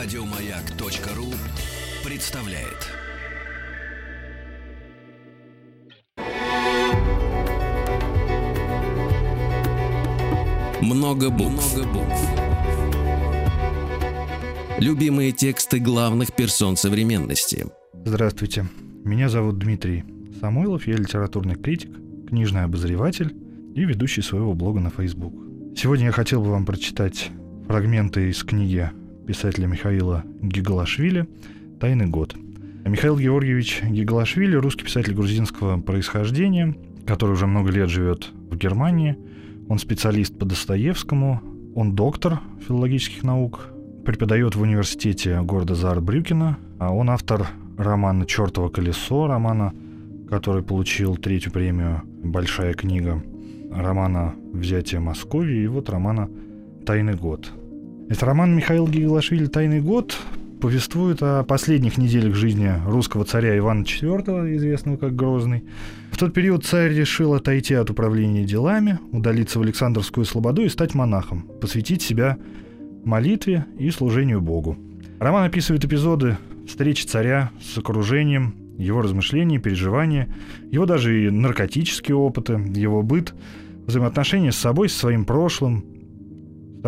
Радиомаяк.ру представляет. Много букв. Любимые тексты главных персон современности. Здравствуйте. Меня зовут Дмитрий Самойлов. Я литературный критик, книжный обозреватель и ведущий своего блога на Facebook. Сегодня я хотел бы вам прочитать фрагменты из книги писателя Михаила Гигалашвили «Тайный год». Михаил Георгиевич Гигалашвили – русский писатель грузинского происхождения, который уже много лет живет в Германии. Он специалист по Достоевскому, он доктор филологических наук, преподает в университете города Заарбрюкена, а он автор романа «Чертово колесо», романа, который получил третью премию «Большая книга», романа «Взятие Москвы» и вот романа «Тайный год». Это роман Михаила Гигалашвили «Тайный год» повествует о последних неделях жизни русского царя Ивана IV, известного как Грозный. В тот период царь решил отойти от управления делами, удалиться в Александровскую слободу и стать монахом, посвятить себя молитве и служению Богу. Роман описывает эпизоды встречи царя с окружением, его размышления, переживания, его даже и наркотические опыты, его быт, взаимоотношения с собой, со своим прошлым,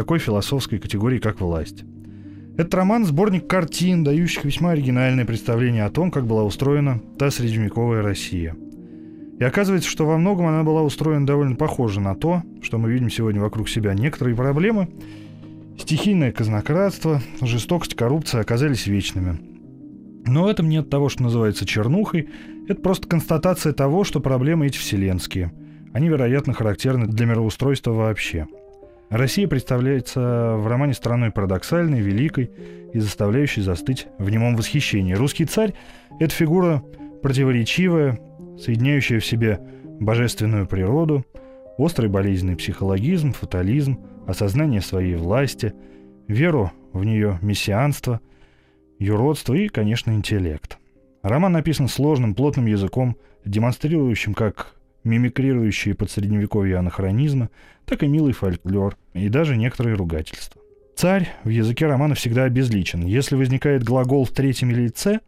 такой философской категории, как власть. Этот роман – сборник картин, дающих весьма оригинальное представление о том, как была устроена та средневековая Россия. И оказывается, что во многом она была устроена довольно похоже на то, что мы видим сегодня вокруг себя. Некоторые проблемы – стихийное казнократство, жестокость, коррупция – оказались вечными. Но это не от того, что называется чернухой, это просто констатация того, что проблемы эти вселенские. Они, вероятно, характерны для мироустройства вообще – Россия представляется в романе страной парадоксальной, великой и заставляющей застыть в немом восхищении. Русский царь — это фигура противоречивая, соединяющая в себе божественную природу, острый болезненный психологизм, фатализм, осознание своей власти, веру в нее мессианство, юродство и, конечно, интеллект. Роман написан сложным, плотным языком, демонстрирующим как мимикрирующие под средневековье анахронизмы, так и милый фольклор и даже некоторые ругательства. Царь в языке романа всегда обезличен. Если возникает глагол в третьем лице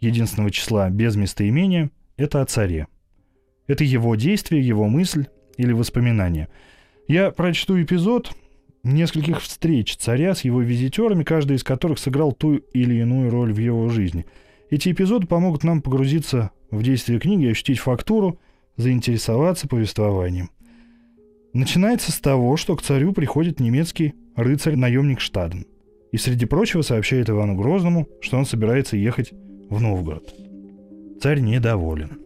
единственного числа без местоимения, это о царе. Это его действие, его мысль или воспоминание. Я прочту эпизод нескольких встреч царя с его визитерами, каждый из которых сыграл ту или иную роль в его жизни. Эти эпизоды помогут нам погрузиться в действие книги, ощутить фактуру заинтересоваться повествованием. Начинается с того, что к царю приходит немецкий рыцарь-наемник Штаден и, среди прочего, сообщает Ивану Грозному, что он собирается ехать в Новгород. Царь недоволен.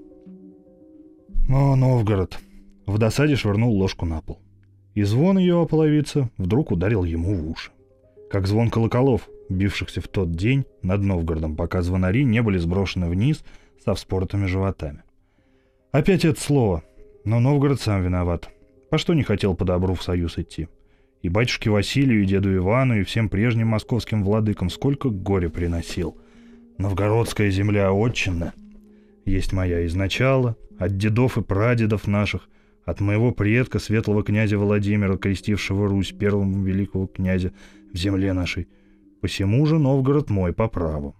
О, Новгород! В досаде швырнул ложку на пол. И звон ее о половице вдруг ударил ему в уши. Как звон колоколов, бившихся в тот день над Новгородом, пока звонари не были сброшены вниз со вспоротыми животами. Опять это слово. Но Новгород сам виноват. По что не хотел по добру в союз идти? И батюшке Василию, и деду Ивану, и всем прежним московским владыкам сколько горя приносил. Новгородская земля отчина. Есть моя изначала, от дедов и прадедов наших, от моего предка, светлого князя Владимира, крестившего Русь, первому великого князя в земле нашей. Посему же Новгород мой по праву.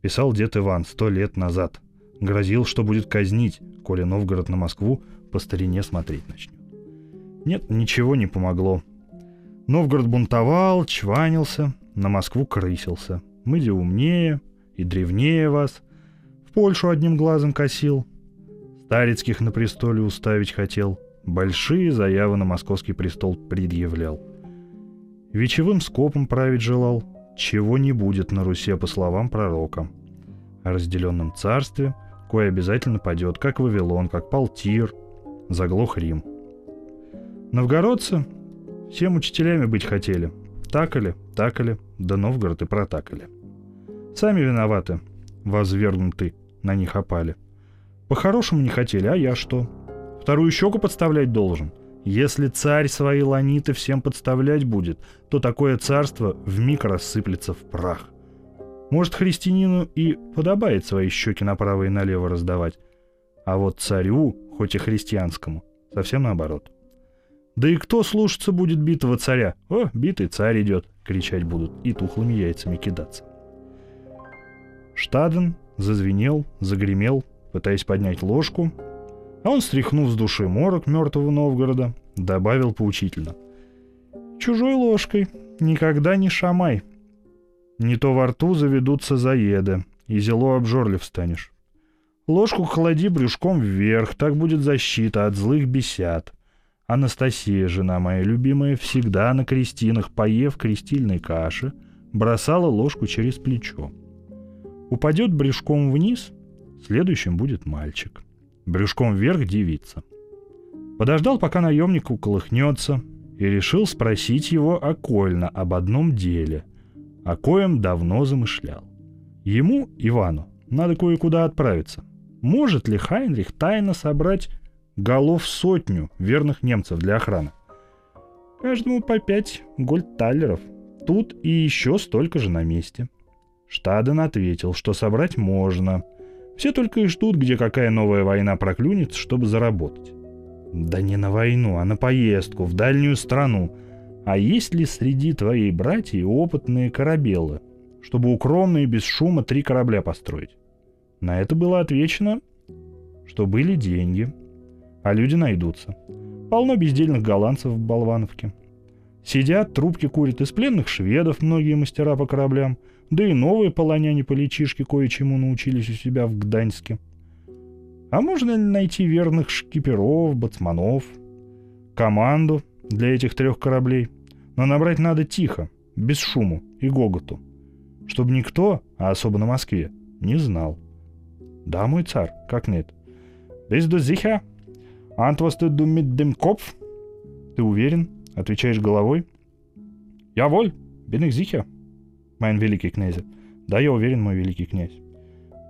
Писал дед Иван сто лет назад. Грозил, что будет казнить, коли Новгород на Москву по старине смотреть начнет. Нет, ничего не помогло. Новгород бунтовал, чванился, на Москву крысился. Мы де умнее и древнее вас. В Польшу одним глазом косил. Старицких на престоле уставить хотел. Большие заявы на московский престол предъявлял. Вечевым скопом править желал. Чего не будет на Руси, по словам пророка. О разделенном царстве — кое обязательно падет, как Вавилон, как Палтир, заглох Рим. Новгородцы всем учителями быть хотели. Такали, такали, да Новгород и протакали. Сами виноваты, возвергнуты, на них опали. По-хорошему не хотели, а я что? Вторую щеку подставлять должен. Если царь свои ланиты всем подставлять будет, то такое царство вмиг рассыплется в прах. Может, христианину и подобает свои щеки направо и налево раздавать, а вот царю, хоть и христианскому, совсем наоборот. Да и кто слушаться будет битого царя? О, битый царь идет, кричать будут и тухлыми яйцами кидаться. Штаден зазвенел, загремел, пытаясь поднять ложку, а он, стряхнув с души морок мертвого Новгорода, добавил поучительно. «Чужой ложкой никогда не шамай. Не то во рту заведутся заеды, и зело обжорлив станешь. Ложку клади брюшком вверх, так будет защита от злых бесят. Анастасия, жена моя любимая, всегда на крестинах, поев крестильной каши, бросала ложку через плечо. Упадет брюшком вниз, следующим будет мальчик. Брюшком вверх девица. Подождал, пока наемник уколыхнется, и решил спросить его окольно об одном деле, о коем давно замышлял. Ему, Ивану, надо кое-куда отправиться. Может ли Хайнрих тайно собрать голов сотню верных немцев для охраны? Каждому по пять гольдталлеров. Тут и еще столько же на месте. Штаден ответил, что собрать можно. Все только и ждут, где какая новая война проклюнется, чтобы заработать. Да не на войну, а на поездку в дальнюю страну. А есть ли среди твоей братьев опытные корабелы, чтобы укромно и без шума три корабля построить? На это было отвечено, что были деньги, а люди найдутся. Полно бездельных голландцев в Болвановке. Сидят, трубки курят из пленных шведов, многие мастера по кораблям, да и новые полоняне-поличишки кое-чему научились у себя в Гданьске – а можно ли найти верных шкиперов, бацманов, команду для этих трех кораблей? Но набрать надо тихо, без шуму и гоготу, чтобы никто, а особо на Москве, не знал. Да, мой царь, как нет? Bist du sicher? Du mit dem Kopf? Ты уверен? Отвечаешь головой? Jawohl, bin ich sicher, mein великий князь. Да, я уверен, мой великий князь.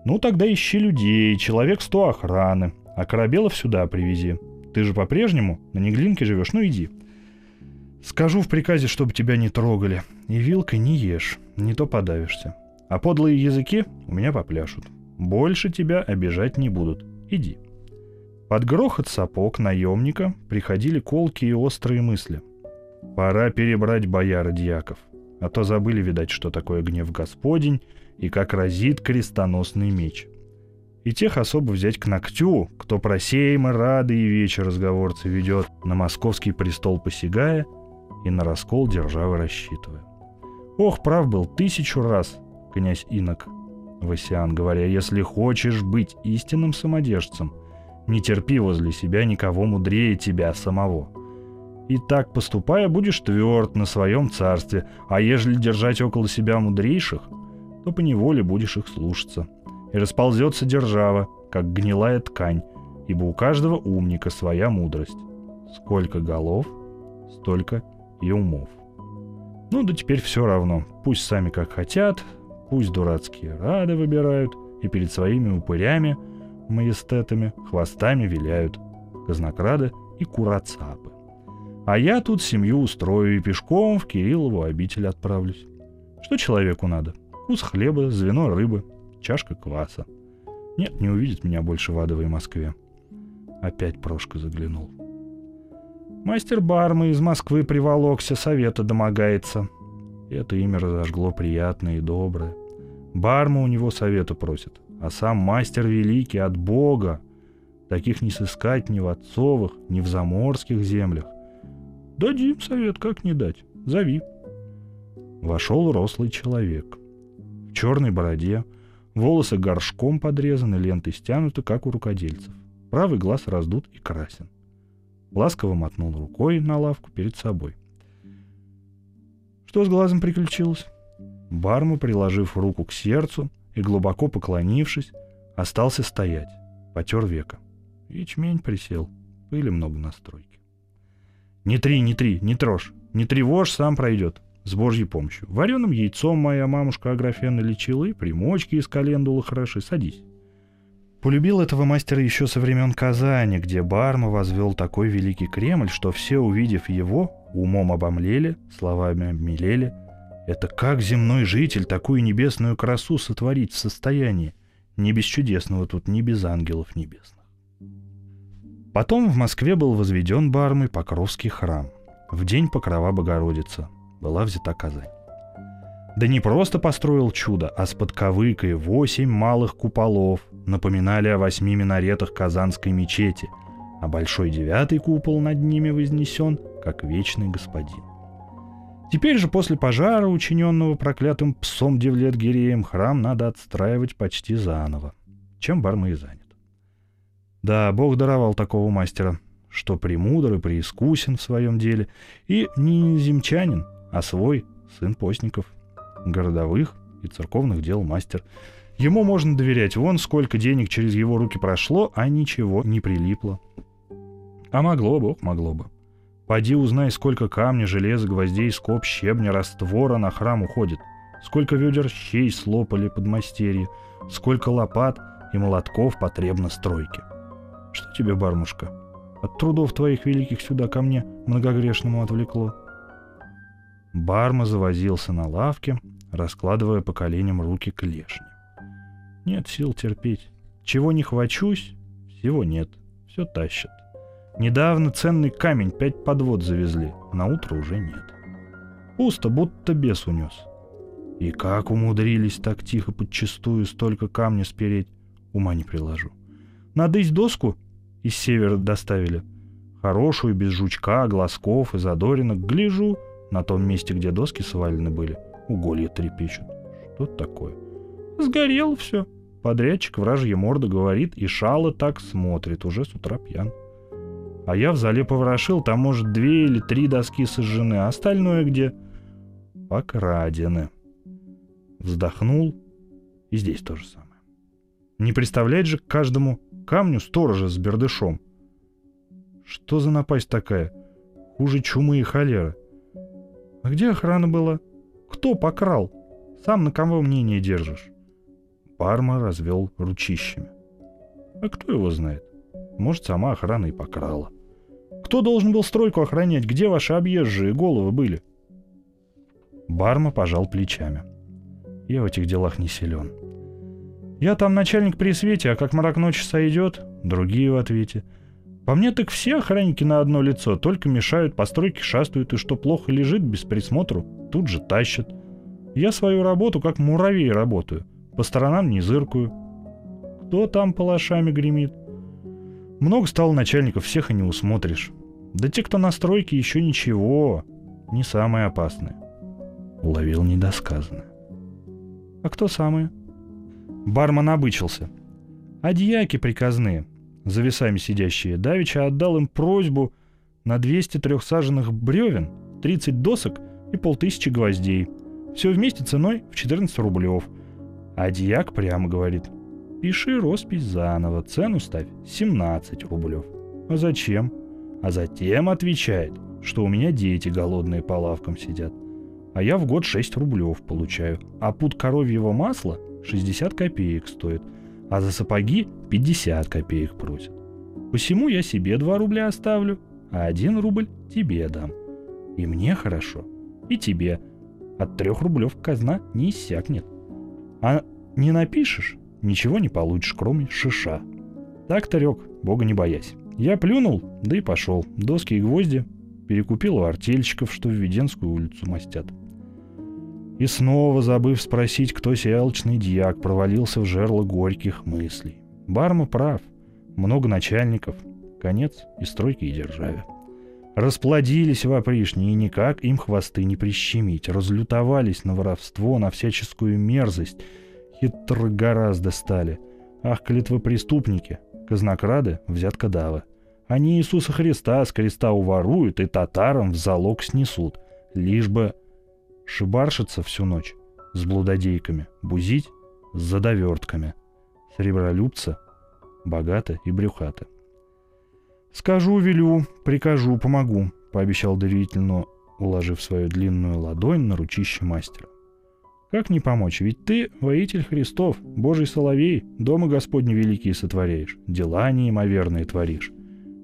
Ну тогда ищи людей, человек сто охраны, а Корабелов сюда привези. Ты же по-прежнему на Неглинке живешь, ну иди. Скажу в приказе, чтобы тебя не трогали. И вилкой не ешь, не то подавишься. А подлые языки у меня попляшут. Больше тебя обижать не будут. Иди. Под грохот сапог наемника приходили колкие и острые мысли. Пора перебрать бояр дьяков. А то забыли, видать, что такое гнев Господень и как разит крестоносный меч. И тех особо взять к ногтю, кто про сеймы рады и вечер разговорцы ведет, на московский престол посягая и на раскол державы рассчитывая. Ох, прав был тысячу раз, князь Инок Васиан, говоря, если хочешь быть истинным самодержцем, не терпи возле себя никого мудрее тебя самого. И так поступая, будешь тверд на своем царстве, а ежели держать около себя мудрейших – то поневоле будешь их слушаться. И расползется держава, как гнилая ткань, ибо у каждого умника своя мудрость. Сколько голов, столько и умов. Ну да теперь все равно. Пусть сами как хотят, пусть дурацкие рады выбирают и перед своими упырями, маестетами, хвостами виляют казнокрады и курацапы. А я тут семью устрою и пешком в Кириллову обитель отправлюсь. Что человеку надо? Кус хлеба, звено рыбы, чашка кваса. Нет, не увидит меня больше в адовой Москве. Опять Прошка заглянул. Мастер Барма из Москвы приволокся, совета домогается. Это имя разожгло приятное и доброе. Барма у него совета просит, а сам мастер великий от Бога. Таких не сыскать ни в отцовых, ни в заморских землях. Дадим совет, как не дать. Зови. Вошел рослый человек в черной бороде, волосы горшком подрезаны, ленты стянуты, как у рукодельцев. Правый глаз раздут и красен. Ласково мотнул рукой на лавку перед собой. Что с глазом приключилось? Барма, приложив руку к сердцу и глубоко поклонившись, остался стоять, потер века. Ячмень присел, пыли много на стройке. «Не три, не три, не трожь, не тревожь, сам пройдет», с Божьей помощью. Вареным яйцом моя мамушка Аграфена лечила, и примочки из календулы хороши. Садись. Полюбил этого мастера еще со времен Казани, где Барма возвел такой великий Кремль, что все, увидев его, умом обомлели, словами обмелели. Это как земной житель такую небесную красу сотворить в состоянии? Не без чудесного тут, ни без ангелов небесных. Потом в Москве был возведен Бармой Покровский храм. В день Покрова Богородица – была взята Казань. Да не просто построил чудо, а с подковыкой восемь малых куполов напоминали о восьми минаретах Казанской мечети, а большой девятый купол над ними вознесен, как вечный господин. Теперь же после пожара, учиненного проклятым псом Девлет-Гиреем, храм надо отстраивать почти заново, чем Барма и занят. Да, Бог даровал такого мастера, что премудр и преискусен в своем деле, и не земчанин, а свой сын постников, городовых и церковных дел мастер. Ему можно доверять, вон сколько денег через его руки прошло, а ничего не прилипло. А могло, Бог, могло бы. Поди узнай, сколько камня, железа, гвоздей, скоб, щебня, раствора на храм уходит. Сколько ведер щей слопали под мастерье, сколько лопат и молотков потребно стройке. Что тебе, бармушка, от трудов твоих великих сюда ко мне многогрешному отвлекло? Барма завозился на лавке, раскладывая по коленям руки клешни. Нет сил терпеть. Чего не хвачусь, всего нет. Все тащат. Недавно ценный камень пять подвод завезли, на утро уже нет. Пусто, будто бес унес. И как умудрились так тихо подчистую столько камня спереть, ума не приложу. Надысь доску из севера доставили. Хорошую, без жучка, глазков и задоринок. Гляжу, на том месте, где доски свалены были, уголья трепещут. Что такое? Сгорело все. Подрядчик вражья морда говорит, и шало так смотрит, уже с утра пьян. А я в зале поворошил, там, может, две или три доски сожжены, а остальное где? Покрадены. Вздохнул, и здесь то же самое. Не представлять же к каждому камню сторожа с бердышом. Что за напасть такая? Хуже чумы и холеры. А где охрана была? Кто покрал? Сам на кого мнение держишь? Парма развел ручищами. А кто его знает? Может, сама охрана и покрала. Кто должен был стройку охранять? Где ваши объезжие головы были? Барма пожал плечами. Я в этих делах не силен. Я там начальник при свете, а как мрак ночи сойдет, другие в ответе. По мне так все охранники на одно лицо, только мешают, постройки шастают, и что плохо лежит без присмотру, тут же тащат. Я свою работу как муравей работаю, по сторонам не зыркаю. Кто там палашами гремит? Много стало начальников, всех и не усмотришь. Да те, кто на стройке, еще ничего, не самые опасные. Уловил недосказанное. А кто самые? Бармен обычился. А приказные, за весами сидящие, Давича отдал им просьбу на 200 трехсаженных бревен, 30 досок и полтысячи гвоздей. Все вместе ценой в 14 рублев. А дьяк прямо говорит – Пиши роспись заново, цену ставь 17 рублев. А зачем? А затем отвечает, что у меня дети голодные по лавкам сидят. А я в год 6 рублев получаю. А пуд коровьего масла 60 копеек стоит. А за сапоги 50 копеек просят. Посему я себе 2 рубля оставлю, а 1 рубль тебе дам. И мне хорошо, и тебе. От 3 рублев казна не иссякнет. А не напишешь, ничего не получишь, кроме шиша. Так, Тарек, бога не боясь. Я плюнул, да и пошел. Доски и гвозди перекупил у артельщиков, что в Веденскую улицу мастят. И снова, забыв спросить, кто сей алчный дьяк, провалился в жерло горьких мыслей. Барма прав. Много начальников. Конец и стройки, и державе. Расплодились в опришне, и никак им хвосты не прищемить. Разлютовались на воровство, на всяческую мерзость — Хитро гораздо стали. Ах, клятвы преступники, казнокрады, взяткодавы. Они Иисуса Христа с креста уворуют и татарам в залог снесут, лишь бы шибаршиться всю ночь с блудодейками, бузить с задовертками, сребролюбца, богато и брюхато. «Скажу, велю, прикажу, помогу», — пообещал доверительно, уложив свою длинную ладонь на ручище мастера. Как не помочь? Ведь ты воитель Христов, Божий соловей, дома Господни великие сотворяешь, дела неимоверные творишь.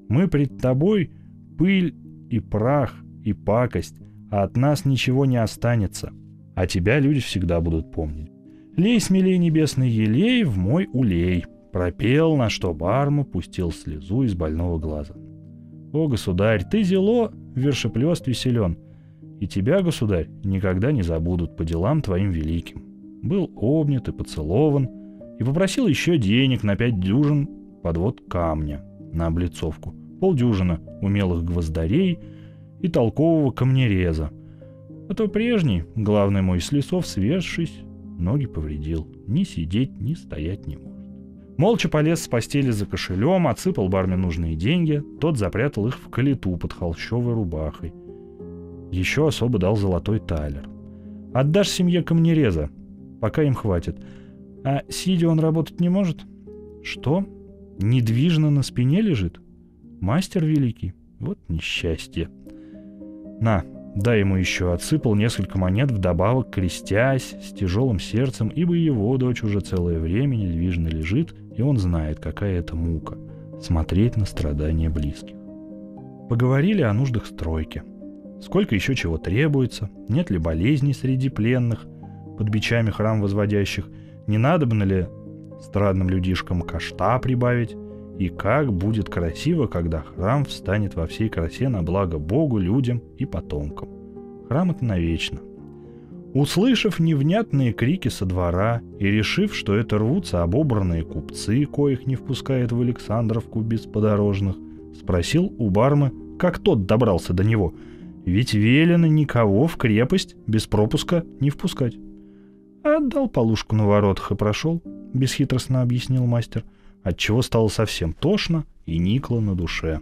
Мы пред тобой пыль и прах и пакость, а от нас ничего не останется. А тебя люди всегда будут помнить. Лей смелей небесный елей в мой улей. Пропел, на что Барма пустил слезу из больного глаза. О, государь, ты зело в вершеплёстве силен. И тебя, государь, никогда не забудут по делам твоим великим. Был обнят и поцелован, и попросил еще денег на пять дюжин подвод камня на облицовку, полдюжина умелых гвоздарей и толкового камнереза. А то прежний, главный мой с лесов, свежшись, ноги повредил. Ни сидеть, ни стоять не может. Молча полез с постели за кошелем, отсыпал барме нужные деньги, тот запрятал их в калиту под холщовой рубахой. Еще особо дал золотой талер. «Отдашь семье камнереза, пока им хватит. А сидя он работать не может?» «Что? Недвижно на спине лежит? Мастер великий? Вот несчастье!» «На, дай ему еще», отсыпал несколько монет вдобавок, крестясь, с тяжелым сердцем, ибо его дочь уже целое время недвижно лежит, и он знает, какая это мука — смотреть на страдания близких. Поговорили о нуждах стройки. Сколько еще чего требуется, нет ли болезней среди пленных, под бичами храм возводящих, не надобно ли странным людишкам кашта прибавить, и как будет красиво, когда храм встанет во всей красе на благо Богу, людям и потомкам. Храм это навечно. Услышав невнятные крики со двора и решив, что это рвутся обобранные купцы, коих не впускает в Александровку без подорожных, спросил у бармы, как тот добрался до него, ведь велено никого в крепость без пропуска не впускать. Отдал полушку на воротах и прошел, бесхитростно объяснил мастер — отчего стало совсем тошно и никло на душе.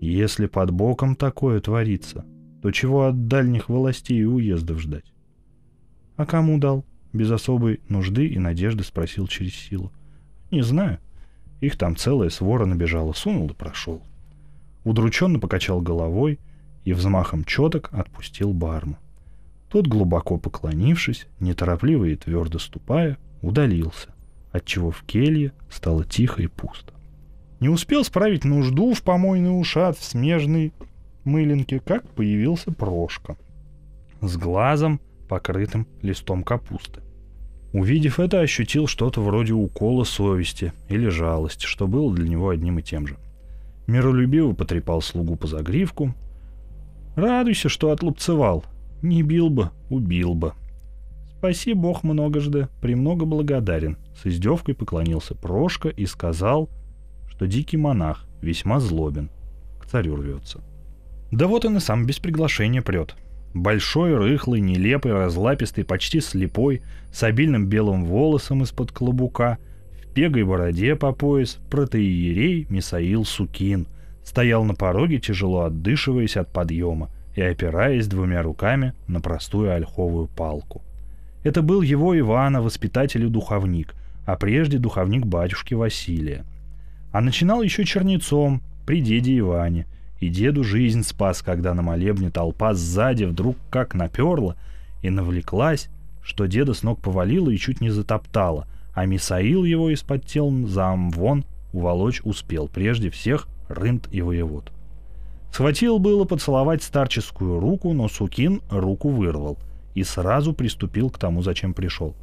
Если под боком такое творится, то чего от дальних властей и уездов ждать? А кому дал? Без особой нужды и надежды спросил через силу. Не знаю. Их там целая свора набежала, сунул и прошел. Удрученно покачал головой и взмахом четок отпустил барму. Тот, глубоко поклонившись, неторопливо и твердо ступая, удалился отчего в келье стало тихо и пусто. Не успел справить нужду в помойный ушат в смежной мылинке, как появился Прошка с глазом, покрытым листом капусты. Увидев это, ощутил что-то вроде укола совести или жалости, что было для него одним и тем же. Миролюбиво потрепал слугу по загривку. «Радуйся, что отлупцевал. Не бил бы, убил бы», Спаси Бог многожды, премного благодарен. С издевкой поклонился Прошка и сказал, что дикий монах весьма злобен, к царю рвется. Да вот он и сам без приглашения прет. Большой, рыхлый, нелепый, разлапистый, почти слепой, с обильным белым волосом из-под клобука, в пегой бороде по пояс, протеерей Мисаил Сукин, стоял на пороге, тяжело отдышиваясь от подъема и опираясь двумя руками на простую ольховую палку. Это был его Ивана, воспитатель и духовник, а прежде духовник батюшки Василия. А начинал еще чернецом при деде Иване. И деду жизнь спас, когда на молебне толпа сзади вдруг как наперла и навлеклась, что деда с ног повалила и чуть не затоптала, а Мисаил его из-под тел за вон уволочь успел, прежде всех рынт и воевод. Схватил было поцеловать старческую руку, но Сукин руку вырвал — и сразу приступил к тому, зачем пришел.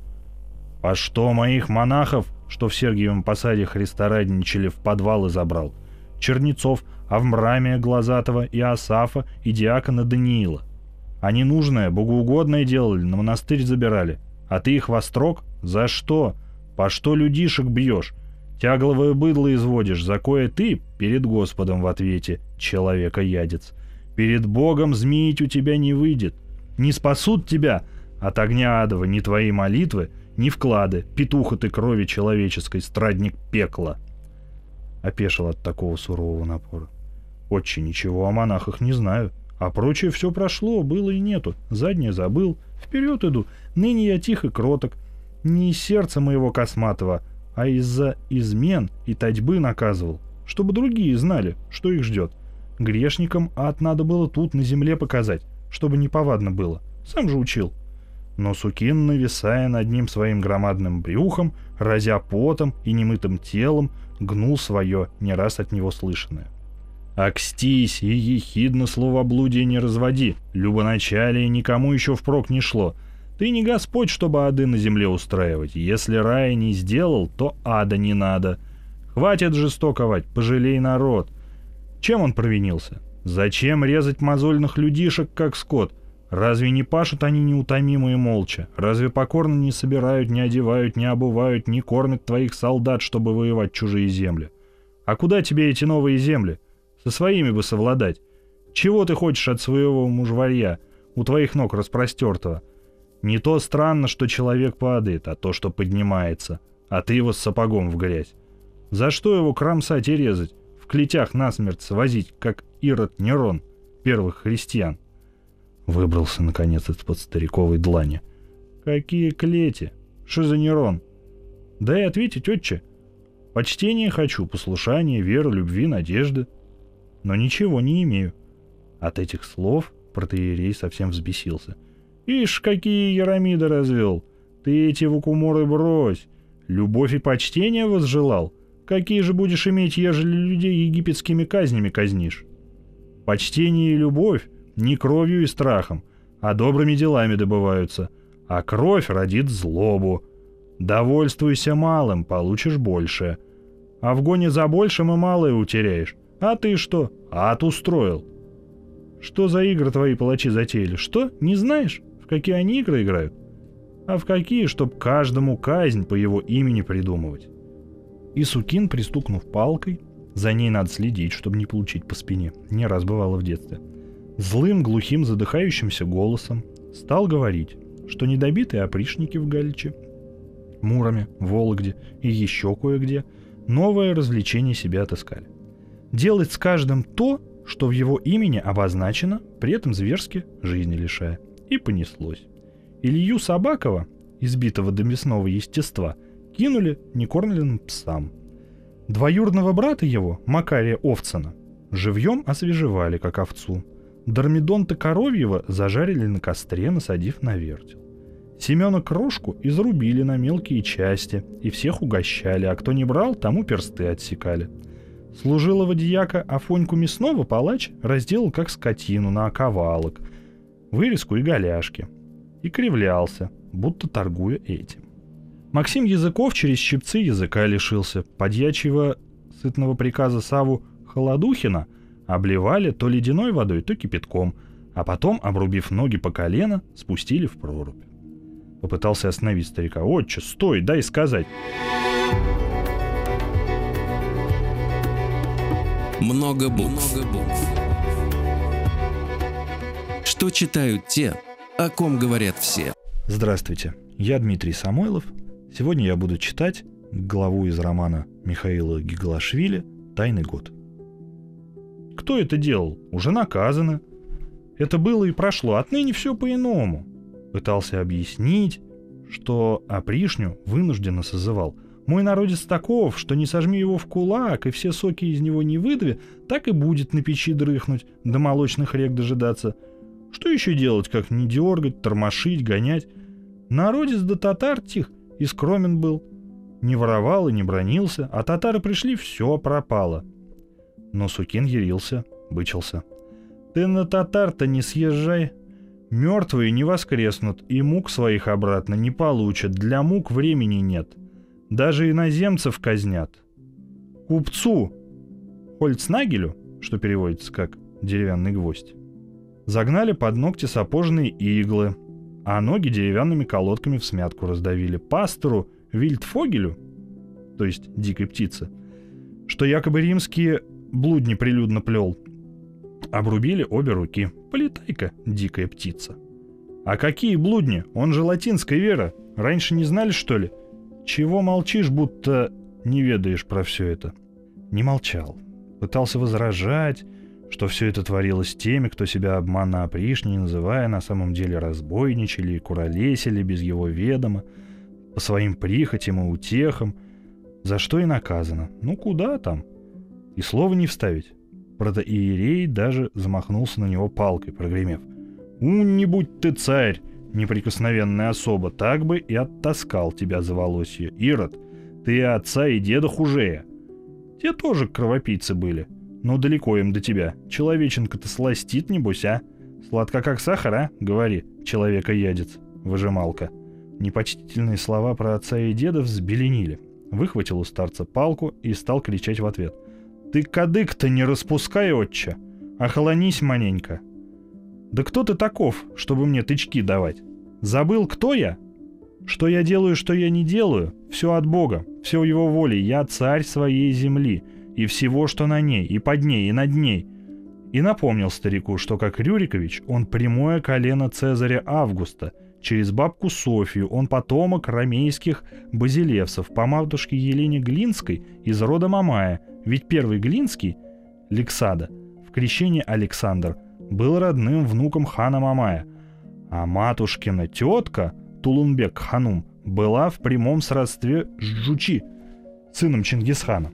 «А что моих монахов, что в Сергиевом посаде Христа радничали, в подвалы забрал? Чернецов, Авмрамия Глазатого и Асафа и диакона Даниила. Они нужное, богоугодное делали, на монастырь забирали. А ты их вострок? За что? По что людишек бьешь? Тягловое быдло изводишь, за кое ты перед Господом в ответе, человека-ядец. Перед Богом змеить у тебя не выйдет. Не спасут тебя от огня адова ни твои молитвы, ни вклады, петуха ты крови человеческой, страдник пекла. Опешил от такого сурового напора. Отче, ничего о монахах не знаю. А прочее все прошло, было и нету. Заднее забыл. Вперед иду. Ныне я тих и кроток. Не из сердца моего косматого, а из-за измен и татьбы наказывал. Чтобы другие знали, что их ждет. Грешникам ад надо было тут, на земле показать чтобы неповадно было. Сам же учил. Но Сукин, нависая над ним своим громадным брюхом, разя потом и немытым телом, гнул свое, не раз от него слышанное. «Акстись и ехидно словоблудие не разводи, любоначалие никому еще впрок не шло. Ты не Господь, чтобы ады на земле устраивать. Если рая не сделал, то ада не надо. Хватит жестоковать, пожалей народ. Чем он провинился? Зачем резать мозольных людишек, как скот? Разве не пашут они неутомимо и молча? Разве покорно не собирают, не одевают, не обувают, не кормят твоих солдат, чтобы воевать чужие земли? А куда тебе эти новые земли? Со своими бы совладать. Чего ты хочешь от своего мужварья, у твоих ног распростертого? Не то странно, что человек падает, а то, что поднимается, а ты его с сапогом в грязь. За что его кромсать и резать, в клетях насмерть свозить, как Ирод Нерон, первых христиан? Выбрался, наконец, из-под стариковой длани. Какие клети? Что за Нерон? Дай ответить, отче. Почтение хочу, послушание, веры, любви, надежды. Но ничего не имею. От этих слов протеерей совсем взбесился. Ишь, какие Яромида развел! Ты эти вакуморы брось! Любовь и почтение возжелал? Какие же будешь иметь, ежели людей египетскими казнями казнишь? Почтение и любовь не кровью и страхом, а добрыми делами добываются, а кровь родит злобу. Довольствуйся малым, получишь больше. А в гоне за большим и малое утеряешь. А ты что? Ад устроил. Что за игры твои палачи затеяли? Что? Не знаешь, в какие они игры играют? А в какие, чтоб каждому казнь по его имени придумывать? И Сукин, пристукнув палкой, за ней надо следить, чтобы не получить по спине. Не раз бывало в детстве. Злым, глухим, задыхающимся голосом стал говорить, что недобитые опричники в Галиче, Муроме, Вологде и еще кое-где новое развлечение себе отыскали. Делать с каждым то, что в его имени обозначено, при этом зверски жизни лишая. И понеслось. Илью Собакова, избитого до мясного естества, кинули некормленным псам. Двоюродного брата его, Макария Овцина, живьем освежевали, как овцу. Дормидонта Коровьева зажарили на костре, насадив на вертел. Семена Крошку изрубили на мелкие части и всех угощали, а кто не брал, тому персты отсекали – Служилого дьяка Афоньку Мясного палач разделал как скотину на оковалок, вырезку и голяшки. И кривлялся, будто торгуя этим. Максим Языков через щипцы языка лишился. Подьячьего сытного приказа Саву Холодухина обливали то ледяной водой, то кипятком, а потом, обрубив ноги по колено, спустили в прорубь. Попытался остановить старика. «Отче, стой, дай сказать!» Много букв. Много букв. Что читают те, о ком говорят все. Здравствуйте, я Дмитрий Самойлов. Сегодня я буду читать главу из романа Михаила Гиглашвили «Тайный год». Кто это делал? Уже наказано. Это было и прошло, отныне все по-иному. Пытался объяснить, что опришню вынужденно созывал – мой народец таков, что не сожми его в кулак, и все соки из него не выдави, так и будет на печи дрыхнуть, до молочных рек дожидаться. Что еще делать, как не дергать, тормошить, гонять? Народец до татар тих и скромен был. Не воровал и не бронился, а татары пришли, все пропало. Но Сукин ярился, бычился. «Ты на татар-то не съезжай. Мертвые не воскреснут, и мук своих обратно не получат, для мук времени нет». Даже иноземцев казнят. Купцу Хольцнагелю, что переводится как «деревянный гвоздь», загнали под ногти сапожные иглы, а ноги деревянными колодками в смятку раздавили. Пастору Вильдфогелю, то есть дикой птице, что якобы римские блудни прилюдно плел, обрубили обе руки. Полетай-ка, дикая птица. А какие блудни? Он же латинской веры. Раньше не знали, что ли? — чего молчишь, будто не ведаешь про все это? Не молчал. Пытался возражать, что все это творилось теми, кто себя обманно опришни, называя на самом деле разбойничали и куролесили без его ведома, по своим прихотям и утехам, за что и наказано. Ну куда там? И слова не вставить. Протоиерей даже замахнулся на него палкой, прогремев. «У, не будь ты царь! неприкосновенная особа, так бы и оттаскал тебя за волосье. Ирод, ты и отца, и деда хужее. Те тоже кровопийцы были, но далеко им до тебя. Человеченка-то сластит, небось, а? Сладко как сахар, а? Говори, человека-ядец, выжималка. Непочтительные слова про отца и деда взбеленили. Выхватил у старца палку и стал кричать в ответ. «Ты кадык-то не распускай, отче! Охолонись маненько!» Да кто ты таков, чтобы мне тычки давать? Забыл, кто я? Что я делаю, что я не делаю, все от Бога, все в его воле. Я царь своей земли и всего, что на ней, и под ней, и над ней. И напомнил старику, что как Рюрикович, он прямое колено Цезаря Августа. Через бабку Софию он потомок ромейских базилевсов по матушке Елене Глинской из рода Мамая. Ведь первый Глинский, Лексада, в крещении Александр, был родным внуком хана Мамая. А матушкина тетка – Тулунбек Ханум была в прямом сродстве с Джучи, сыном Чингисхана.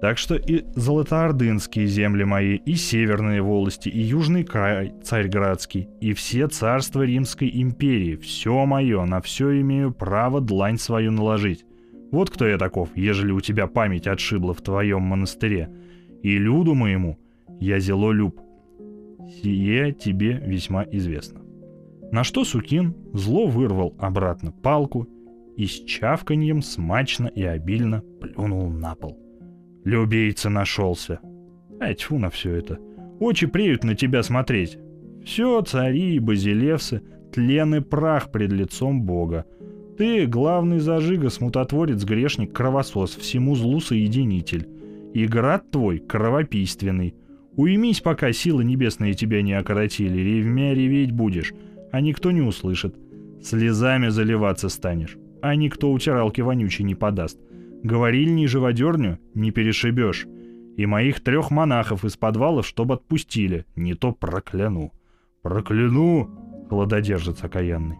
Так что и золотоордынские земли мои, и северные волости, и южный край царьградский, и все царства Римской империи, все мое, на все имею право длань свою наложить. Вот кто я таков, ежели у тебя память отшибла в твоем монастыре. И люду моему я зело люб. Сие тебе весьма известно. На что Сукин зло вырвал обратно палку и с чавканьем смачно и обильно плюнул на пол. Любейца нашелся. Ай, тьфу на все это. Очи преют на тебя смотреть. Все цари и базилевсы, тлен и прах пред лицом Бога. Ты главный зажига, смутотворец, грешник, кровосос, всему злу соединитель. И град твой кровопийственный. Уймись, пока силы небесные тебя не окоротили, ревмя реветь будешь, а никто не услышит. Слезами заливаться станешь, а никто утиралки вонючей не подаст. Говорильни живодерню не перешибешь. И моих трех монахов из подвалов, чтобы отпустили, не то прокляну. Прокляну, холододержец окаянный.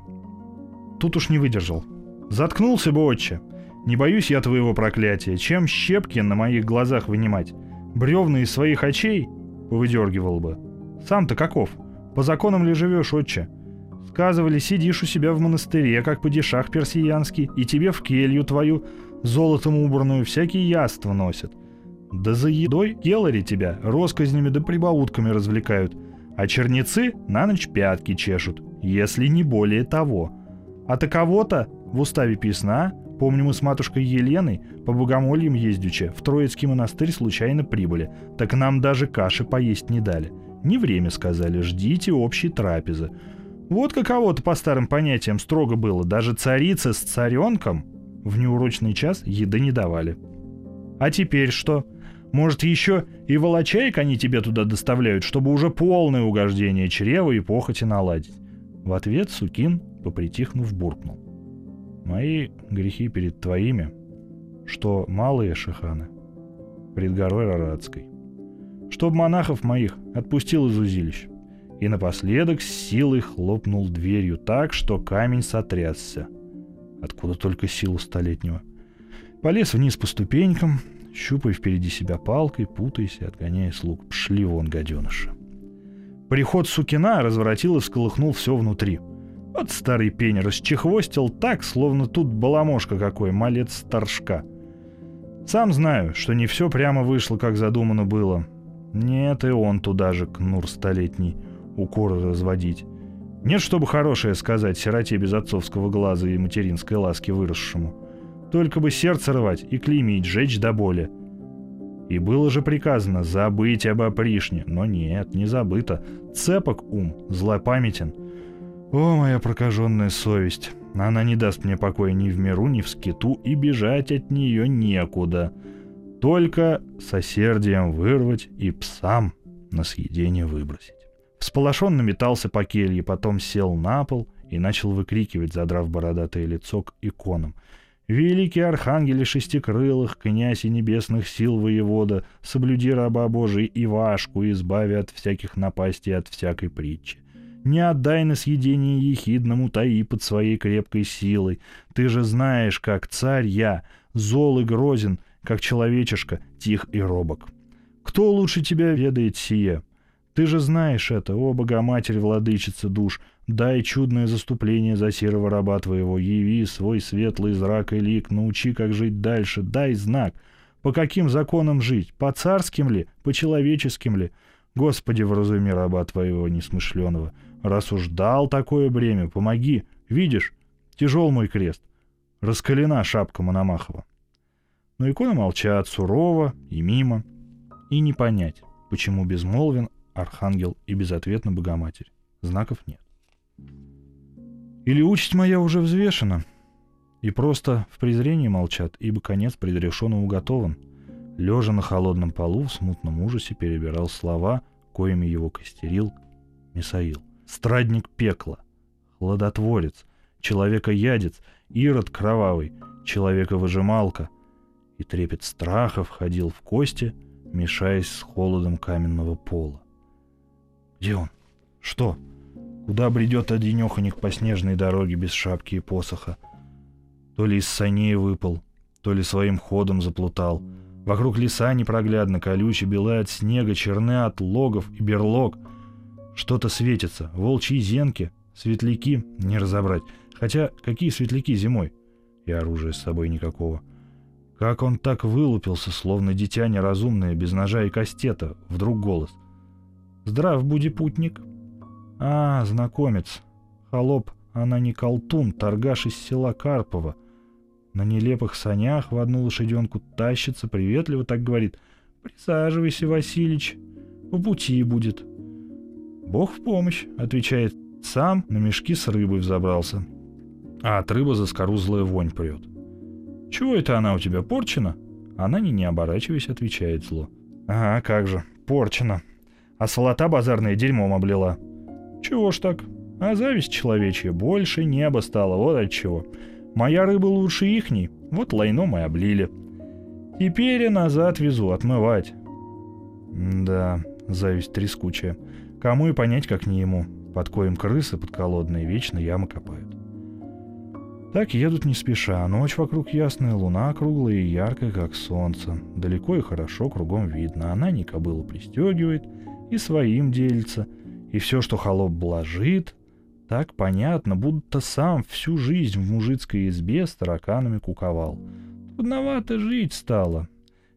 Тут уж не выдержал. Заткнулся бы, отче. Не боюсь я твоего проклятия. Чем щепки на моих глазах вынимать? Бревна из своих очей выдергивал бы. Сам-то каков? По законам ли живешь, отче? Сказывали, сидишь у себя в монастыре, как падишах персиянский, и тебе в келью твою, золотом убранную, всякие яства носят. Да за едой келари тебя росказнями да прибаутками развлекают, а черницы на ночь пятки чешут, если не более того. А таково-то в уставе писна, помню мы с матушкой Еленой по богомольям ездючи, в Троицкий монастырь случайно прибыли, так нам даже каши поесть не дали. Не время, сказали, ждите общей трапезы. Вот каково-то по старым понятиям строго было. Даже царица с царенком в неурочный час еды не давали. А теперь что? Может, еще и волочаек они тебе туда доставляют, чтобы уже полное угождение чрева и похоти наладить? В ответ Сукин, попритихнув, буркнул. Мои грехи перед твоими, что малые шиханы, пред горой Рарадской. Чтоб монахов моих отпустил из узилища и напоследок с силой хлопнул дверью так, что камень сотрясся. Откуда только силу столетнего. Полез вниз по ступенькам, щупая впереди себя палкой, путаясь и отгоняя слуг. Пшли вон, гаденыша. Приход Сукина разворотил и всколыхнул все внутри. Вот старый пень расчехвостил так, словно тут баламошка какой, малец старшка. Сам знаю, что не все прямо вышло, как задумано было. Нет, и он туда же, кнур столетний укоры разводить. Нет, чтобы хорошее сказать сироте без отцовского глаза и материнской ласки выросшему. Только бы сердце рвать и клеймить, жечь до боли. И было же приказано забыть об опришне, но нет, не забыто. Цепок ум, злопамятен. О, моя прокаженная совесть! Она не даст мне покоя ни в миру, ни в скиту, и бежать от нее некуда. Только сосердием вырвать и псам на съедение выбросить. Всполошенно метался по келье, потом сел на пол и начал выкрикивать, задрав бородатое лицо к иконам. «Великий архангеле шестикрылых, князь и небесных сил воевода, соблюди раба Божий Ивашку, избави от всяких напастей от всякой притчи. Не отдай на съедение ехидному таи под своей крепкой силой. Ты же знаешь, как царь я, зол и грозен, как человечишка, тих и робок. Кто лучше тебя ведает сие? Ты же знаешь это, о Богоматерь, владычица душ, дай чудное заступление за серого раба твоего, яви свой светлый зрак и лик, научи, как жить дальше, дай знак. По каким законам жить? По царским ли? По человеческим ли? Господи, вразуми раба твоего несмышленого. Раз уж дал такое бремя, помоги. Видишь, тяжел мой крест. Раскалена шапка Мономахова. Но иконы молчат сурово и мимо. И не понять, почему безмолвен Архангел и безответно Богоматерь. Знаков нет. Или участь моя уже взвешена, и просто в презрении молчат, ибо конец предрешен и уготован. Лежа на холодном полу, в смутном ужасе перебирал слова, коими его костерил Мисаил. Страдник пекла, хладотворец, человека-ядец, ирод кровавый, человека-выжималка. И трепет страха входил в кости, мешаясь с холодом каменного пола. Где он? Что? Куда бредет одинеханик по снежной дороге без шапки и посоха? То ли из саней выпал, то ли своим ходом заплутал. Вокруг леса непроглядно, колючие, белые от снега, черны от логов и берлог. Что-то светится, волчьи зенки, светляки не разобрать. Хотя какие светляки зимой? И оружия с собой никакого. Как он так вылупился, словно дитя неразумное, без ножа и кастета, вдруг голос. «Здрав, буди путник!» А, знакомец. Холоп, она не колтун, торгаш из села Карпова. На нелепых санях в одну лошаденку тащится, приветливо так говорит. «Присаживайся, Василич, по пути будет». «Бог в помощь», — отвечает. Сам на мешки с рыбой взобрался. А от рыбы заскорузлая вонь прет. «Чего это она у тебя, порчена?» Она, не, не оборачиваясь, отвечает зло. «Ага, как же, порчена. А сволота базарная дерьмом облила. Чего ж так? А зависть человечья больше неба стала, вот от чего. Моя рыба лучше ихней, вот лайном и облили. Теперь я назад везу отмывать. Да, зависть трескучая. Кому и понять, как не ему. Под коем крысы подколодные вечно ямы копают. Так едут не спеша, ночь вокруг ясная, луна круглая и яркая, как солнце. Далеко и хорошо кругом видно. Она не кобылу пристегивает и своим делится — и все, что холоп блажит, так понятно, будто сам всю жизнь в мужицкой избе с тараканами куковал. Трудновато жить стало.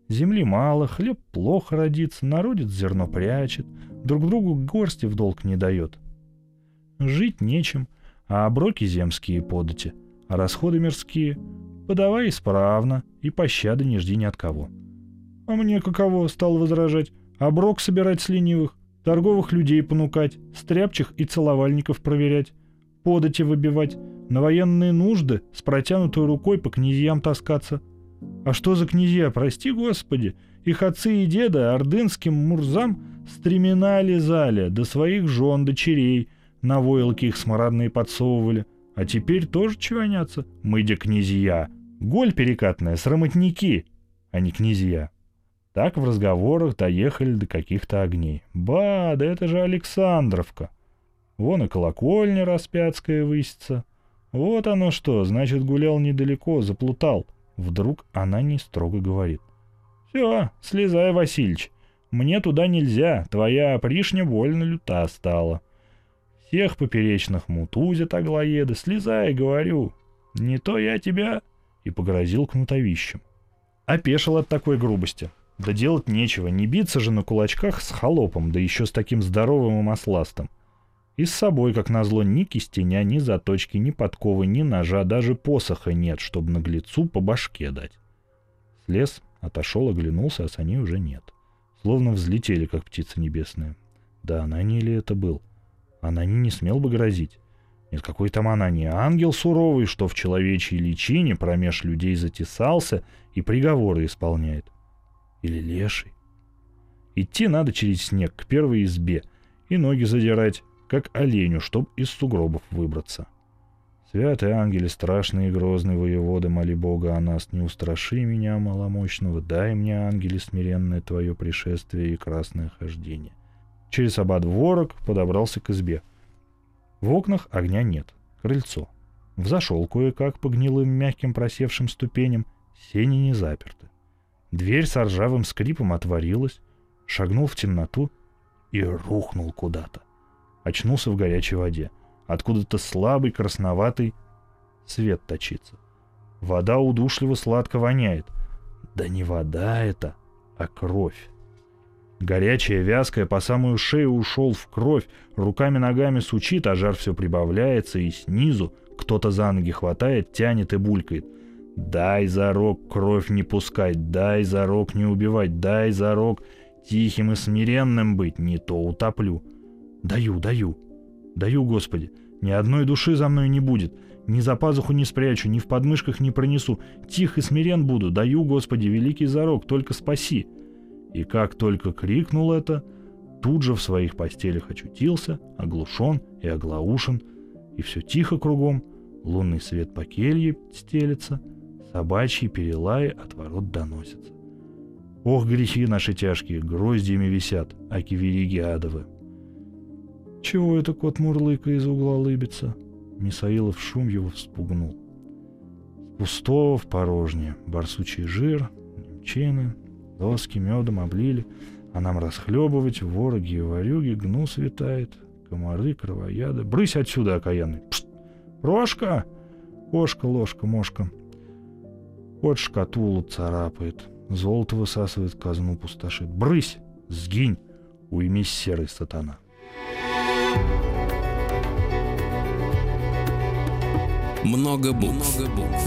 Земли мало, хлеб плохо родится, народец зерно прячет, друг другу горсти в долг не дает. Жить нечем, а оброки земские подати, а расходы мирские подавай исправно и пощады не жди ни от кого. А мне каково, стал возражать, оброк собирать с ленивых, торговых людей понукать, стряпчих и целовальников проверять, подати выбивать, на военные нужды с протянутой рукой по князьям таскаться. А что за князья, прости господи, их отцы и деды ордынским мурзам стремена лизали, до своих жен, дочерей, на войлки их смарадные подсовывали. А теперь тоже чванятся, мы де князья. Голь перекатная, срамотники, а не князья. Так в разговорах доехали до каких-то огней. Ба, да это же Александровка. Вон и колокольня распятская высится. Вот оно что, значит, гулял недалеко, заплутал. Вдруг она не строго говорит. «Все, слезай, Васильич. Мне туда нельзя, твоя опришня больно люта стала. Всех поперечных мутузят аглоеды, слезай, говорю. Не то я тебя...» И погрозил кнутовищем. Опешил от такой грубости. Да делать нечего, не биться же на кулачках с холопом, да еще с таким здоровым и масластым. И с собой, как назло, ни кистеня, ни заточки, ни подковы, ни ножа, даже посоха нет, чтобы наглецу по башке дать. Слез, отошел, оглянулся, а саней уже нет. Словно взлетели, как птица небесная. Да Анани ли это был? Анани не смел бы грозить. Нет, какой там Анани? Ангел суровый, что в человечьей личине промеж людей затесался и приговоры исполняет. — или леший. Идти надо через снег к первой избе и ноги задирать, как оленю, чтоб из сугробов выбраться. Святые ангели, страшные и грозные воеводы, моли Бога о нас, не устраши меня, маломощного, дай мне, ангели, смиренное твое пришествие и красное хождение. Через ободворок подобрался к избе. В окнах огня нет, крыльцо. Взошел кое-как по гнилым мягким просевшим ступеням, сени не заперты. Дверь с ржавым скрипом отворилась, шагнул в темноту и рухнул куда-то. Очнулся в горячей воде. Откуда-то слабый, красноватый свет точится. Вода удушливо сладко воняет. Да не вода это, а кровь. Горячая, вязкая, по самую шею ушел в кровь, руками-ногами сучит, а жар все прибавляется, и снизу кто-то за ноги хватает, тянет и булькает — Дай зарок кровь не пускать, дай зарок не убивать, дай зарок тихим и смиренным быть, не то утоплю. Даю, даю. Даю, Господи, ни одной души за мной не будет, ни за пазуху не спрячу, ни в подмышках не пронесу, тих и смирен буду, даю, Господи, великий зарок, только спаси. И как только крикнул это, тут же в своих постелях очутился, оглушен и оглаушен, и все тихо кругом, лунный свет по келье стелется, собачьи перелаи от ворот доносятся. Ох, грехи наши тяжкие, гроздьями висят, аки вериги адовы. Чего это кот Мурлыка из угла лыбится? Мисаилов шум его вспугнул. С пустого в порожнее, барсучий жир, немчины, доски медом облили, а нам расхлебывать, вороги и ворюги, гнус витает, комары, кровояды. Брысь отсюда, окаянный! Пшт! Прошка! Кошка, ложка, мошка. Кот шкатулу царапает, золото высасывает, казну пустошит. Брысь! Сгинь! Уймись, серый сатана. Много букв. Много букв.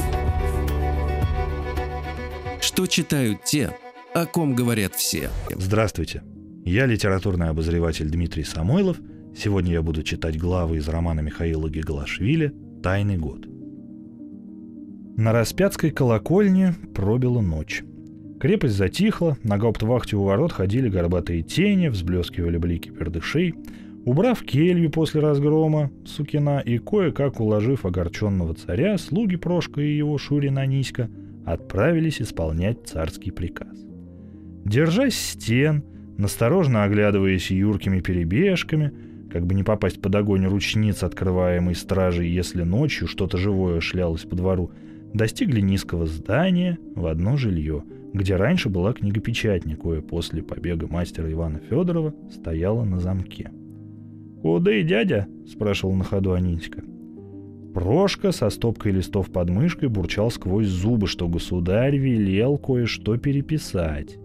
Что читают те, о ком говорят все. Здравствуйте. Я литературный обозреватель Дмитрий Самойлов. Сегодня я буду читать главы из романа Михаила Гигалашвили «Тайный год». На Распятской колокольне пробила ночь. Крепость затихла, на гауптвахте у ворот ходили горбатые тени, взблескивали блики пердышей — Убрав келью после разгрома Сукина и кое-как уложив огорченного царя, слуги Прошка и его Шурина Ниська отправились исполнять царский приказ. Держась стен, насторожно оглядываясь юркими перебежками, как бы не попасть под огонь ручниц, открываемой стражей, если ночью что-то живое шлялось по двору, достигли низкого здания в одно жилье, где раньше была книгопечатня, кое после побега мастера Ивана Федорова стояла на замке — «Куды, дядя?» — спрашивал на ходу Анитика. Прошка со стопкой листов под мышкой бурчал сквозь зубы, что государь велел кое-что переписать.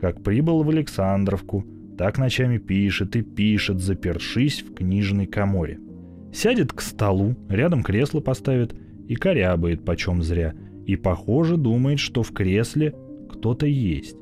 Как прибыл в Александровку, так ночами пишет и пишет, запершись в книжной коморе. Сядет к столу, рядом кресло поставит и корябает почем зря, и, похоже, думает, что в кресле кто-то есть.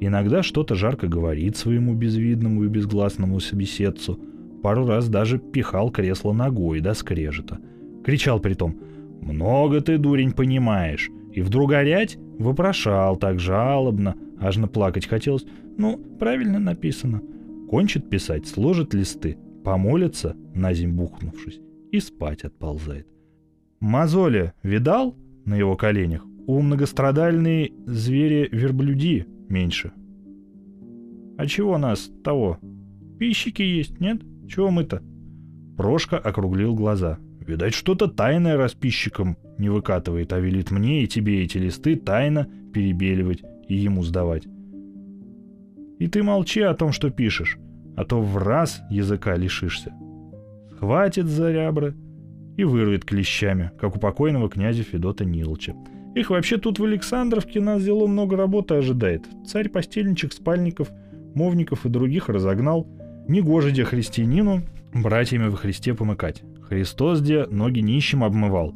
Иногда что-то жарко говорит своему безвидному и безгласному собеседцу — пару раз даже пихал кресло ногой до скрежета. Кричал притом «Много ты, дурень, понимаешь!» И вдруг орять вопрошал так жалобно, аж наплакать хотелось. Ну, правильно написано. Кончит писать, сложит листы, помолится, на зим бухнувшись, и спать отползает. Мозоли видал на его коленях? У многострадальные звери-верблюди меньше. А чего нас того? Пищики есть, нет? Чего мы-то?» Прошка округлил глаза. «Видать, что-то тайное расписчиком не выкатывает, а велит мне и тебе эти листы тайно перебеливать и ему сдавать. И ты молчи о том, что пишешь, а то в раз языка лишишься. Схватит за рябры и вырвет клещами, как у покойного князя Федота Нилча. Их вообще тут в Александровке нас взяло много работы ожидает. Царь постельничек, спальников, мовников и других разогнал – Негоже где христианину братьями во Христе помыкать. Христос где ноги нищим обмывал.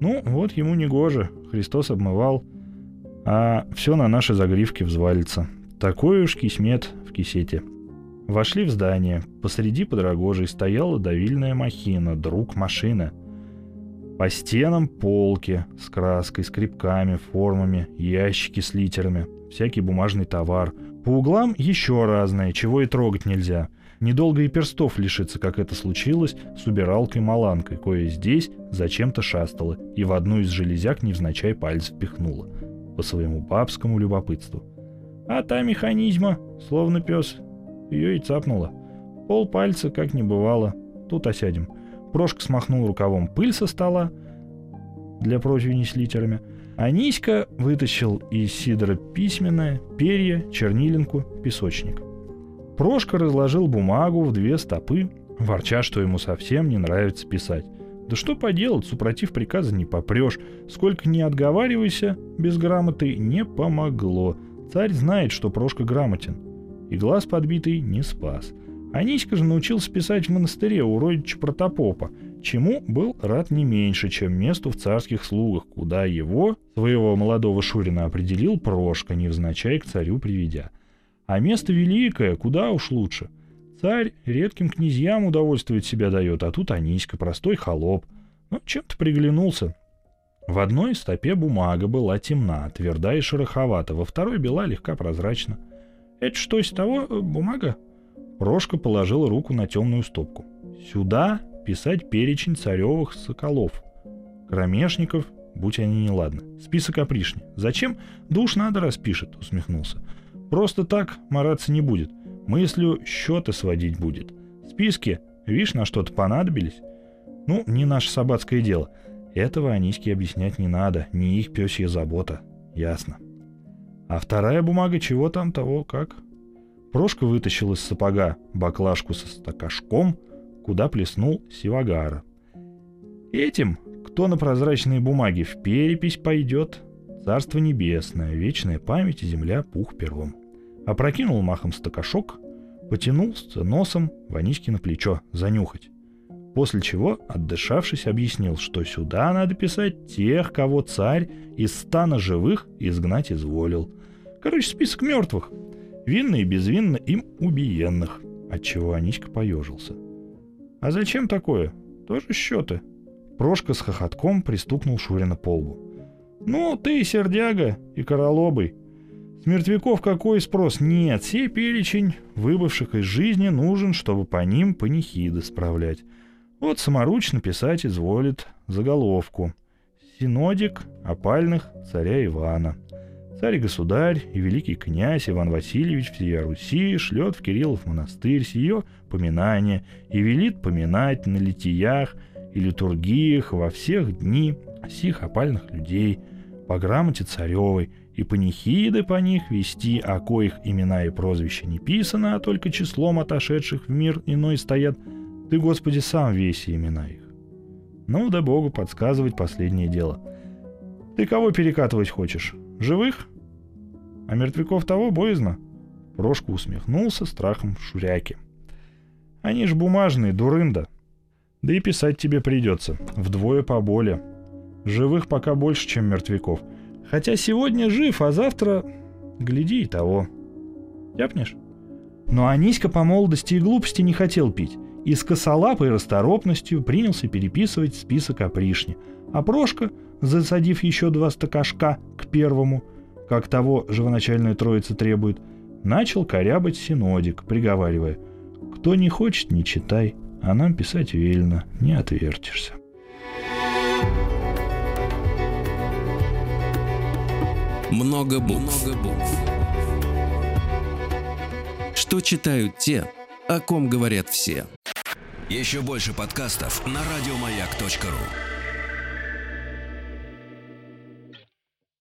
Ну, вот ему негоже, Христос обмывал, а все на наши загривки взвалится. Такой уж кисмет в кисете. Вошли в здание. Посреди подрогожей стояла давильная махина, друг машины. По стенам полки с краской, скрипками, формами, ящики с литерами, всякий бумажный товар — по углам еще разное, чего и трогать нельзя. Недолго и перстов лишиться, как это случилось с убиралкой-маланкой, кое здесь зачем-то шастала и в одну из железяк невзначай палец впихнула. По своему бабскому любопытству. А та механизма, словно пес, ее и цапнула. Пол пальца как не бывало. Тут осядем. Прошка смахнул рукавом пыль со стола для противней с литерами — Аниська вытащил из сидора письменное, перья, чернилинку, песочник. Прошка разложил бумагу в две стопы, ворча, что ему совсем не нравится писать. Да что поделать, супротив приказа не попрешь. Сколько не отговаривайся, без грамоты не помогло. Царь знает, что Прошка грамотен. И глаз подбитый не спас. Аниська же научился писать в монастыре у родича протопопа, чему был рад не меньше, чем месту в царских слугах, куда его, своего молодого Шурина, определил Прошка, невзначай к царю приведя. А место великое, куда уж лучше. Царь редким князьям удовольствовать себя дает, а тут Аниська, простой холоп. Ну, чем-то приглянулся. В одной стопе бумага была темна, тверда и шероховата, во второй бела легка прозрачна. Это что из того э, бумага? Прошка положила руку на темную стопку. Сюда писать перечень царевых соколов. Кромешников, будь они неладны. Список опришни. Зачем? Душ надо распишет, усмехнулся. Просто так мараться не будет. Мыслью счеты сводить будет. Списки, видишь, на что-то понадобились? Ну, не наше собацкое дело. Этого Аниське объяснять не надо, не их пёсья забота. Ясно. А вторая бумага чего там того, как? Прошка вытащил из сапога баклажку со стакашком, куда плеснул сивагара. Этим, кто на прозрачной бумаге в перепись пойдет, царство небесное, вечная память и земля пух первым. Опрокинул махом стакашок, потянулся носом Ваничке на плечо занюхать. После чего, отдышавшись, объяснил, что сюда надо писать тех, кого царь из стана живых изгнать изволил. Короче, список мертвых. Винно и безвинно им убиенных. Отчего Аничка поежился. А зачем такое? Тоже счеты. Прошка с хохотком пристукнул Шурина по лбу. «Ну, ты сердяга и королобый. С мертвяков какой спрос? Нет, сей перечень выбывших из жизни нужен, чтобы по ним панихиды справлять. Вот саморучно писать изволит заголовку. Синодик опальных царя Ивана. Царь-государь и великий князь Иван Васильевич всея Руси шлет в Кириллов монастырь сие поминание и велит поминать на литиях и литургиях во всех дни сих опальных людей по грамоте царевой и панихиды по них вести, о коих имена и прозвища не писано, а только числом отошедших в мир иной стоят – ты, Господи, сам весь имена их. Ну да Богу подсказывать последнее дело. Ты кого перекатывать хочешь? Живых? А мертвяков того боязно? Прошка усмехнулся страхом шуряки. Они ж бумажные, дурында. Да и писать тебе придется. Вдвое поболее. Живых пока больше, чем мертвяков. Хотя сегодня жив, а завтра... Гляди и того. Тяпнешь? Но Аниська по молодости и глупости не хотел пить и с косолапой расторопностью принялся переписывать список опришни, а Прошка, засадив еще два стакашка к первому, как того живоначальная троица требует, начал корябать синодик, приговаривая «Кто не хочет, не читай, а нам писать велено, не отвертишься». Много букв. Много букв. Что читают те, о ком говорят все. Еще больше подкастов на радиомаяк.ру.